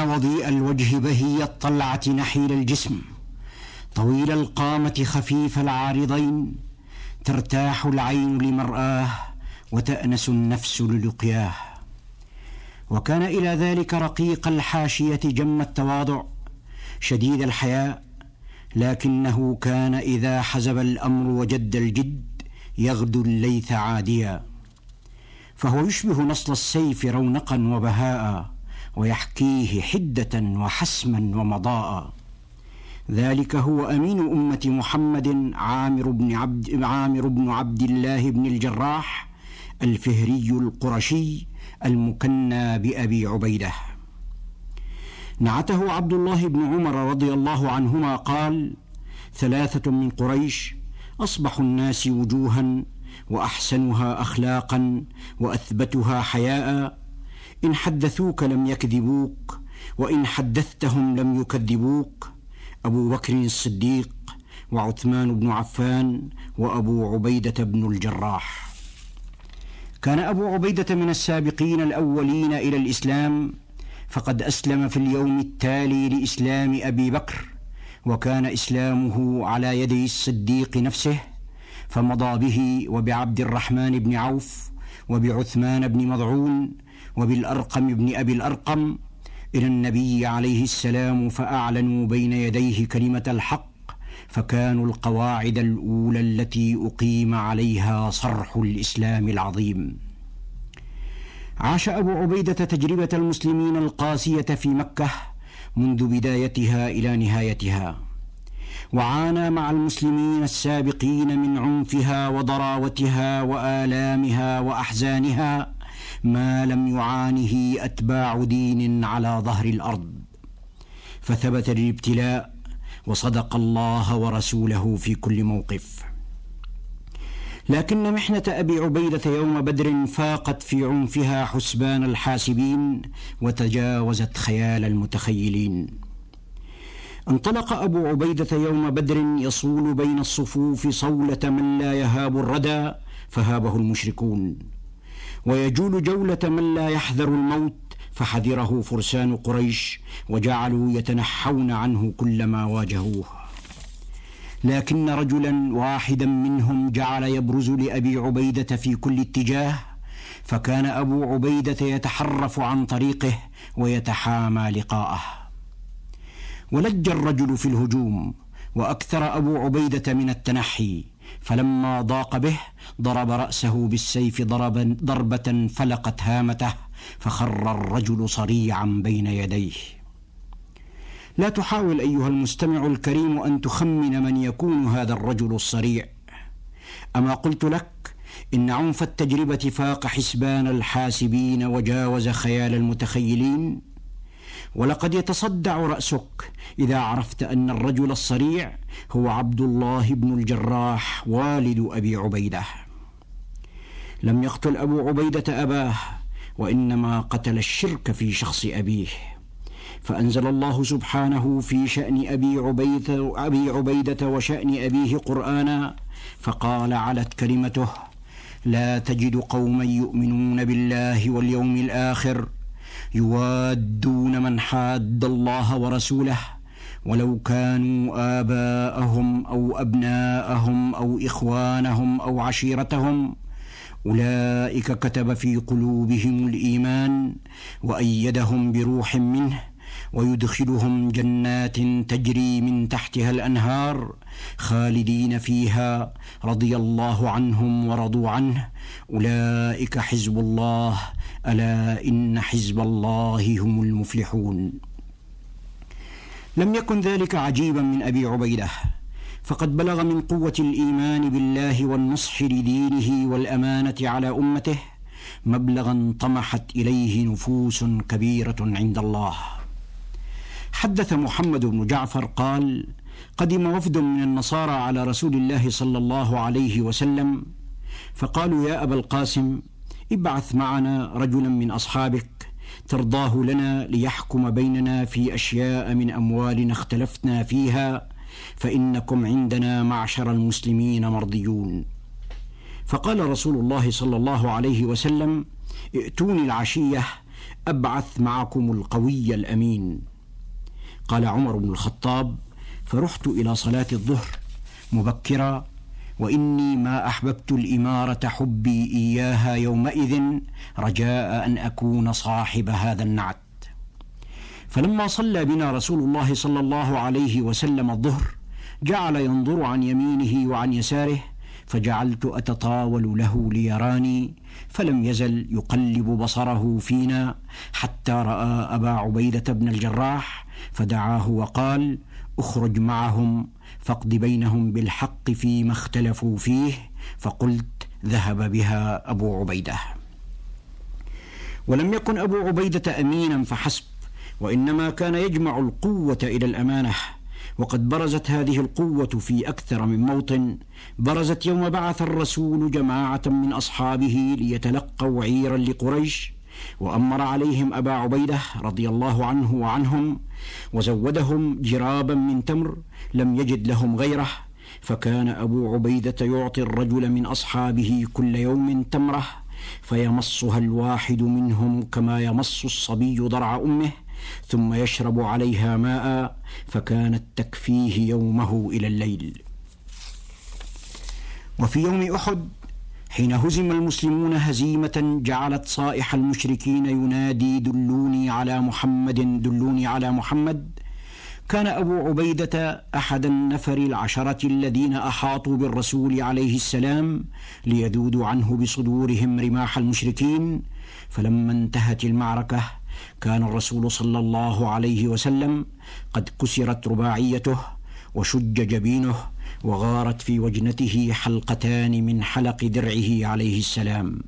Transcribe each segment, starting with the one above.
كان وضيء الوجه بهي الطلعة نحيل الجسم. طويل القامة خفيف العارضين. ترتاح العين لمرآه وتأنس النفس للقياه. وكان إلى ذلك رقيق الحاشية جم التواضع. شديد الحياء. لكنه كان إذا حزب الأمر وجد الجد يغدو الليث عاديا. فهو يشبه نصل السيف رونقا وبهاء. ويحكيه حدة وحسما ومضاء. ذلك هو أمين أمة محمد عامر بن عبد عامر بن عبد الله بن الجراح الفهري القرشي المكنى بأبي عبيدة. نعته عبد الله بن عمر رضي الله عنهما قال ثلاثة من قريش أصبح الناس وجوها وأحسنها أخلاقا وأثبتها حياء إن حدثوك لم يكذبوك وإن حدثتهم لم يكذبوك. أبو بكر الصديق وعثمان بن عفان وأبو عبيدة بن الجراح. كان أبو عبيدة من السابقين الأولين إلى الإسلام فقد أسلم في اليوم التالي لإسلام أبي بكر وكان إسلامه على يدي الصديق نفسه فمضى به وبعبد الرحمن بن عوف وبعثمان بن مضعون وبالأرقم بن أبي الأرقم إلى النبي عليه السلام فأعلنوا بين يديه كلمة الحق فكانوا القواعد الأولى التي أقيم عليها صرح الإسلام العظيم. عاش أبو عبيدة تجربة المسلمين القاسية في مكة منذ بدايتها إلى نهايتها. وعانى مع المسلمين السابقين من عنفها وضراوتها وآلامها وأحزانها ما لم يعانه أتباع دين على ظهر الأرض. فثبت الابتلاء وصدق الله ورسوله في كل موقف. لكن محنة أبي عبيدة يوم بدر فاقت في عنفها حسبان الحاسبين وتجاوزت خيال المتخيلين. انطلق أبو عبيدة يوم بدر يصول بين الصفوف صولة من لا يهاب الردى فهابه المشركون. ويجول جولة من لا يحذر الموت فحذره فرسان قريش وجعلوا يتنحون عنه كلما واجهوه لكن رجلا واحدا منهم جعل يبرز لأبي عبيدة في كل اتجاه فكان أبو عبيدة يتحرف عن طريقه ويتحامى لقاءه. ولج الرجل في الهجوم وأكثر أبو عبيدة من التنحي فلما ضاق به ضرب رأسه بالسيف ضربا ضربة فلقت هامته فخر الرجل صريعا بين يديه. لا تحاول أيها المستمع الكريم أن تخمن من يكون هذا الرجل الصريع. أما قلت لك إن عنف التجربة فاق حسبان الحاسبين وجاوز خيال المتخيلين ولقد يتصدع رأسك. إذا عرفت أن الرجل الصريع هو عبد الله بن الجراح والد أبي عبيدة. لم يقتل أبو عبيدة أباه وإنما قتل الشرك في شخص أبيه. فأنزل الله سبحانه في شأن أبي عبيدة, أبي عبيدة وشأن أبيه قرآنا فقال علت كلمته لا تجد قوما يؤمنون بالله واليوم الآخر يوادون من حاد الله ورسوله ولو كانوا آباءهم أو أبناءهم أو إخوانهم أو عشيرتهم أولئك كتب في قلوبهم الإيمان وأيدهم بروح منه. ويدخلهم جنات تجري من تحتها الأنهار خالدين فيها رضي الله عنهم ورضوا عنه. أولئك حزب الله ألا إن حزب الله هم المفلحون. لم يكن ذلك عجيبا من أبي عبيدة فقد بلغ من قوة الإيمان بالله والنصح لدينه والأمانة على أمته مبلغا طمحت إليه نفوس كبيرة عند الله. حدث محمد بن جعفر قال قدم وفد من النصارى على رسول الله صلى الله عليه وسلم فقالوا يا أبا القاسم ابعث معنا رجلا من أصحابك ترضاه لنا ليحكم بيننا في أشياء من أموالنا اختلفنا فيها فإنكم عندنا معشر المسلمين مرضيون. فقال رسول الله صلى الله عليه وسلم ائتوني العشية أبعث معكم القوي الأمين. قال عمر بن الخطاب فرحت إلى صلاة الظهر مبكرا وإني ما أحببت الإمارة حبي إياها يومئذ رجاء أن أكون صاحب هذا النعت. فلما صلى بنا رسول الله صلى الله عليه وسلم الظهر جعل ينظر عن يمينه وعن يساره فجعلت أتطاول له ليراني فلم يزل يقلب بصره فينا حتى رأى أبا عبيدة بن الجراح فدعاه وقال أخرج معهم فاقض بينهم بالحق فيما اختلفوا فيه. فقلت ذهب بها أبو عبيدة. ولم يكن أبو عبيدة أمينا فحسب وإنما كان يجمع القوة إلى الأمانة. وقد برزت هذه القوة في أكثر من موطن. برزت يوم بعث الرسول جماعة من أصحابه ليتلقوا عيرا لقريش وأمر عليهم أبا عبيدة رضي الله عنه وعنهم وزودهم جرابا من تمر لم يجد لهم غيره. فكان أبو عبيدة يعطي الرجل من أصحابه كل يوم تمره فيمصها الواحد منهم كما يمص الصبي ضرع أمه. ثم يشرب عليها ماء فكانت تكفيه يومه إلى الليل. وفي يوم أحد حين هزم المسلمون هزيمة جعلت صائح المشركين ينادي دلوني على محمد دلوني على محمد. كان أبو عبيدة أحد النفر العشرة الذين أحاطوا بالرسول عليه السلام ليذودوا عنه بصدورهم رماح المشركين. فلما انتهت المعركة كان الرسول صلى الله عليه وسلم قد كسرت رباعيته وشج جبينه وغارت في وجنته حلقتان من حلق درعه عليه السلام.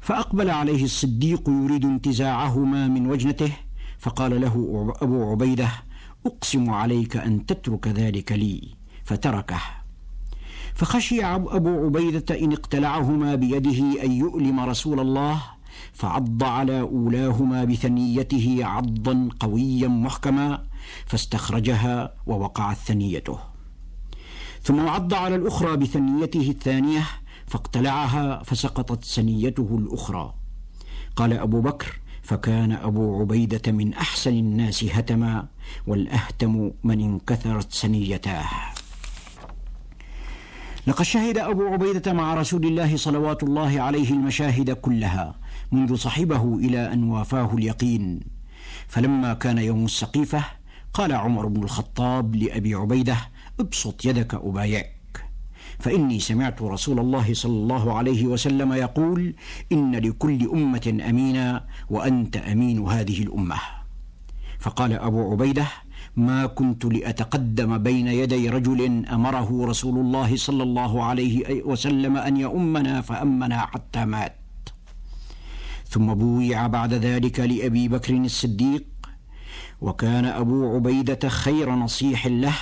فأقبل عليه الصديق يريد انتزاعهما من وجنته فقال له أبو عبيدة أقسم عليك أن تترك ذلك لي. فتركه. فخشي أبو عبيدة إن اقتلعهما بيده أن يؤلم رسول الله فعض على أولاهما بثنيته عضا قويا محكما فاستخرجها ووقعت ثنيته. ثم عض على الأخرى بثنيته الثانية فاقتلعها فسقطت ثنيته الأخرى. قال أبو بكر فكان أبو عبيدة من أحسن الناس هتما والأهتم من انكثرت ثنيتاه. لقد شهد أبو عبيدة مع رسول الله صلوات الله عليه المشاهد كلها. منذ صحبه إلى أن وافاه اليقين. فلما كان يوم السقيفة قال عمر بن الخطاب لأبي عبيدة ابسط يدك أبايعك. فإني سمعت رسول الله صلى الله عليه وسلم يقول إن لكل أمة أمينا وأنت أمين هذه الأمة. فقال أبو عبيدة ما كنت لأتقدم بين يدي رجل أمره رسول الله صلى الله عليه وسلم أن يؤمنا فأمنا حتى مات. ثم بويع بعد ذلك لأبي بكر الصديق وكان أبو عبيدة خير نصيح له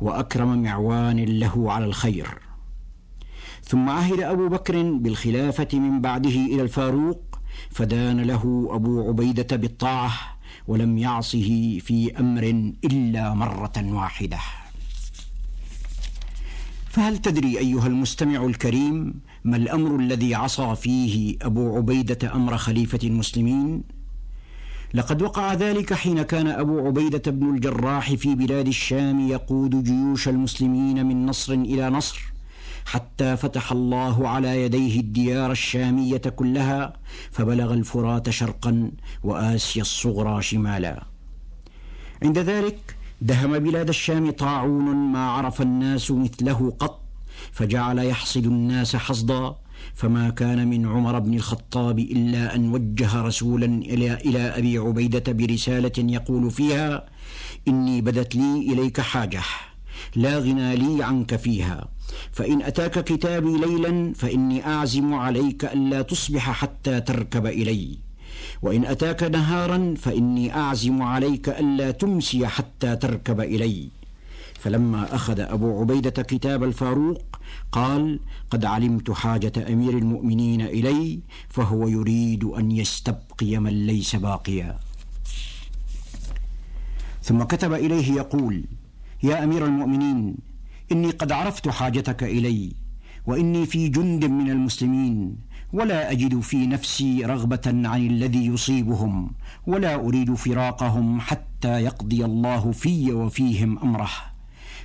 وأكرم معوان له على الخير. ثم عهد أبو بكر بالخلافة من بعده إلى الفاروق فدان له أبو عبيدة بالطاعة ولم يعصه في أمر إلا مرة واحدة. فهل تدري أيها المستمع الكريم ما الأمر الذي عصى فيه أبو عبيدة أمر خليفة المسلمين؟ لقد وقع ذلك حين كان أبو عبيدة بن الجراح في بلاد الشام يقود جيوش المسلمين من نصر إلى نصر حتى فتح الله على يديه الديار الشامية كلها فبلغ الفرات شرقا وآسيا الصغرى شمالا. عند ذلك دهم بلاد الشام طاعون ما عرف الناس مثله قط فجعل يحصد الناس حصدا فما كان من عمر بن الخطاب إلا أن وجه رسولا إلى إلى أبي عبيدة برسالة يقول فيها إني بدت لي إليك حاجة لا غنى لي عنك فيها فإن أتاك كتابي ليلا فإني أعزم عليك الا تصبح حتى تركب إلي وإن أتاك نهارا فإني أعزم عليك الا تمسي حتى تركب إلي. فلما أخذ أبو عبيدة كتاب الفاروق قال قد علمت حاجة أمير المؤمنين إلي فهو يريد أن يستبقي من ليس باقيا. ثم كتب إليه يقول يا أمير المؤمنين إني قد عرفت حاجتك إلي وإني في جند من المسلمين ولا أجد في نفسي رغبة عن الذي يصيبهم ولا أريد فراقهم حتى يقضي الله في وفيهم أمره.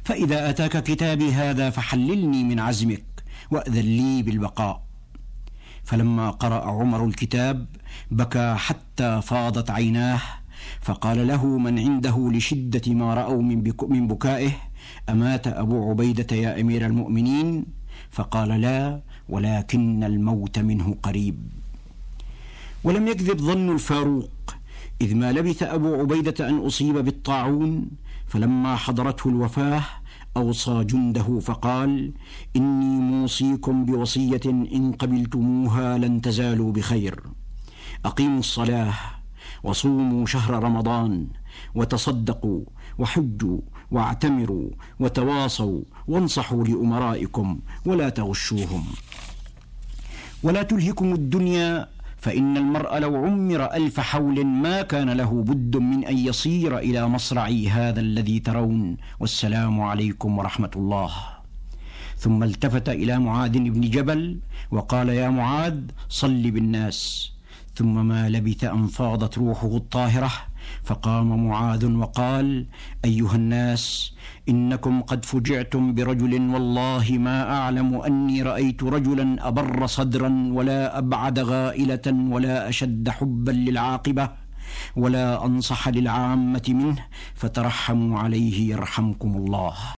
فإذا أتاك كتابي هذا فحللني من عزمك وأذن لي بالبقاء. فلما قرأ عمر الكتاب بكى حتى فاضت عيناه فقال له من عنده لشدة ما رأوا من, من بكائه أمات أبو عبيدة يا أمير المؤمنين؟ فقال لا ولكن الموت منه قريب. ولم يكذب ظن الفاروق إذ ما لبث أبو عبيدة أن أصيب بالطاعون فلما حضرته الوفاة أوصى جنده فقال إني موصيكم بوصية إن قبلتموها لن تزالوا بخير. أقيموا الصلاة وصوموا شهر رمضان وتصدقوا وحجوا واعتمروا وتواصوا وانصحوا لأمرائكم ولا تغشوهم. ولا تلهكم الدنيا فإن المرء لو عمر ألف حول ما كان له بد من أن يصير إلى مصرعي هذا الذي ترون. والسلام عليكم ورحمة الله. ثم التفت إلى معاذ بن جبل وقال يا معاذ صل بالناس. ثم ما لبث أن فاضت روحه الطاهرة فقام معاذ وقال أيها الناس إنكم قد فجعتم برجل والله ما أعلم أني رأيت رجلا أبر صدرا ولا أبعد غائلة ولا أشد حبا للعاقبة ولا أنصح للعامة منه فترحموا عليه يرحمكم الله.